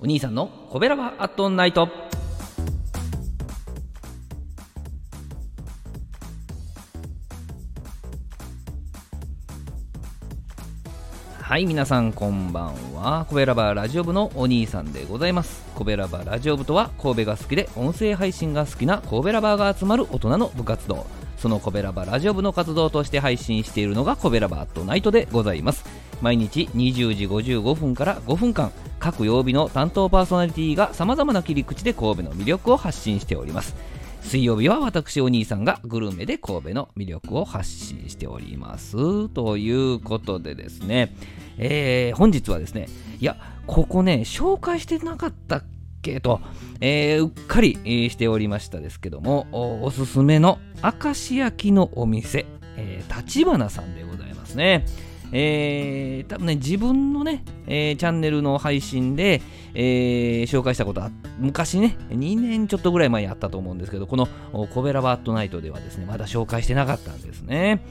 お兄さんのコベラバアットナイト。はい皆さんこんばんは。コベラバラジオ部のお兄さんでございます。コベラバラジオ部とは神戸が好きで音声配信が好きな神戸ラバーが集まる大人の部活動。そのコベラバラジオ部の活動として配信しているのがコベラバットナイトでございます。毎日20時55分から5分間各曜日の担当パーソナリティがさまざまな切り口で神戸の魅力を発信しております。水曜日は私お兄さんがグルメで神戸の魅力を発信しております。ということでですね、えー、本日はですね。いやここね紹介してなかったっけと、えー、うっかり、しておりましたですけどもおすすめの明石焼きのお店、えー、立花さんでございますねえー、多分ね、自分のね、えー、チャンネルの配信で、えー、紹介したことは、昔ね、2年ちょっとぐらい前にあったと思うんですけど、このコベラバットナイトではですね、まだ紹介してなかったんですね。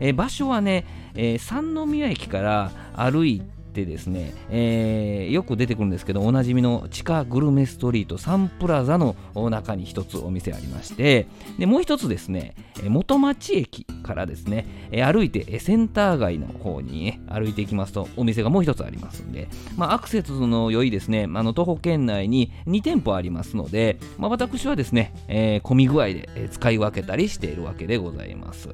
え場所はね、え三宮駅から歩いってですね、えー、よく出てくるんですけどおなじみの地下グルメストリートサンプラザの中に一つお店ありましてでもう一つですね元町駅からですね歩いてセンター街の方に歩いていきますとお店がもう一つありますんで、まあ、アクセスの良いですねあの徒歩圏内に2店舗ありますので、まあ、私はですね、えー、混み具合で使い分けたりしているわけでございます。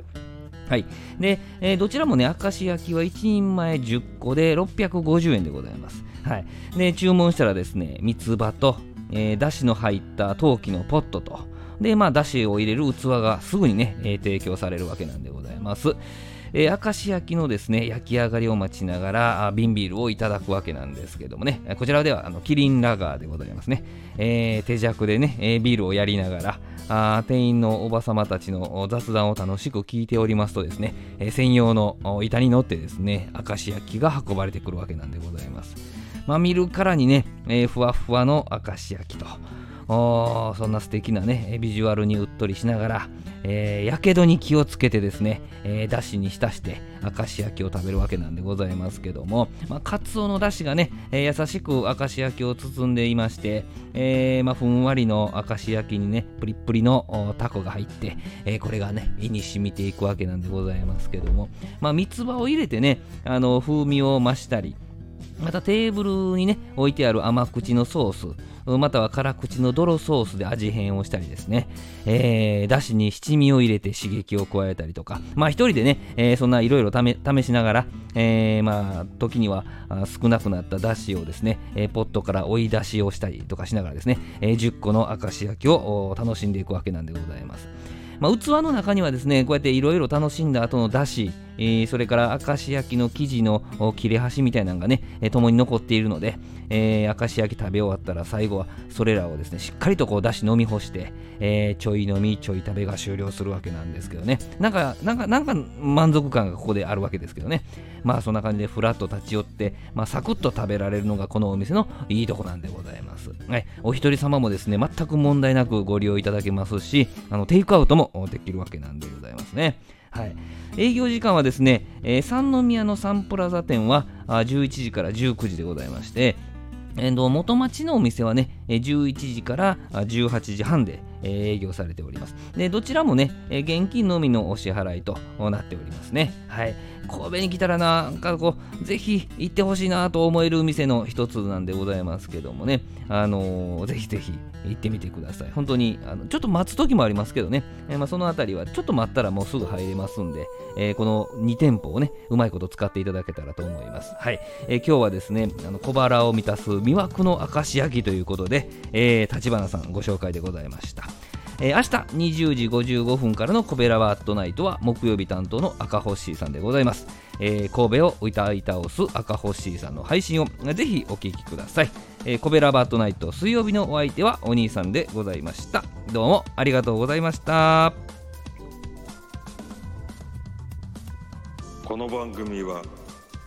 はい。で、えー、どちらもね、明石焼きは1人前10個で650円でございます。はい。で、注文したらですね、三つ葉と、えー、だしの入った陶器のポットと、で、まあ、だしを入れる器がすぐにね、えー、提供されるわけなんでございます。えー、明石焼きのですね焼き上がりを待ちながら瓶ビールをいただくわけなんですけどもね。こちらではあのキリンラガーでございますね、えー、手弱でね、え、ビールをやりながらあ店員のおばさまたちの雑談を楽しく聞いておりますとですね、え、専用の板に乗ってですね明石焼きが運ばれてくるわけなんでございます。まあ見るからにね、えー、ふわふわの明石焼きと。そんな素敵なねビジュアルにうっとりしながら、やけどに気をつけてですね、えー、だしに浸して明石焼きを食べるわけなんでございますけども、まあ、カツオのだしがね、えー、優しく明石焼きを包んでいまして、えーまあ、ふんわりの明石焼きにねプリップリのタコが入って、え、これがね胃に染みていくわけなんでございますけども、まあ、三つ葉を入れてねあの風味を増したりまたテーブルにね置いてある甘口のソースまたは辛口の泥ソースで味変をしたりですね、えー、だしに七味を入れて刺激を加えたりとか、まあ一人でね、えー、そんないろいろ試しながら、えー、まあ時には少なくなっただしをですね、えー、ポットから追い出しをしたりとかしながらですね、えー、10個の明石焼きを楽しんでいくわけなんでございます。まあ、器の中にはですねこうやっていろいろ楽しんだ後のだし、えー、それから明石焼きの生地の切れ端みたいなのがね、えー、共に残っているので、えー、明石焼き食べ終わったら最後はそれらをですねしっかりとこうだし飲み干して、えー、ちょい飲みちょい食べが終了するわけなんですけどね。なんかなんかなんか満足感がここであるわけですけどね。まあそんな感じでふらっと立ち寄って、まあ、サクッと食べられるのがこのお店のいいとこなんでございます、はい、お一人様もですね全く問題なくご利用いただけますしあのテイクアウトもできるわけなんでございますね。はい、営業時間はですね、えー、三宮のサンプラザ店はあ11時から19時でございまして、えー、元町のお店はね、11時から18時半で営業されております。で、どちらもね、現金のみのお支払いとなっておりますね。はい。神戸に来たらなんかこう、ぜひ行ってほしいなと思える店の一つなんでございますけどもね、あのー、ぜひぜひ行ってみてください。本当に、あのちょっと待つ時もありますけどね、えー、まあ、そのあたりはちょっと待ったらもうすぐ入れますんで、えー、この2店舗をね、うまいこと使っていただけたらと思います。はい。え今日はですね、あの小腹を満たす魅惑の明石焼きということで、えー、立花さんご紹介でございました。えー、明日20時55分からのコベラワットナイトは木曜日担当の赤星さんでございます。えー、神戸を歌い倒す赤星さんの配信をぜひお聴きください。えー、コベラバットナイト水曜日のお相手はお兄さんでございました。どうもありがとうございました。この番組は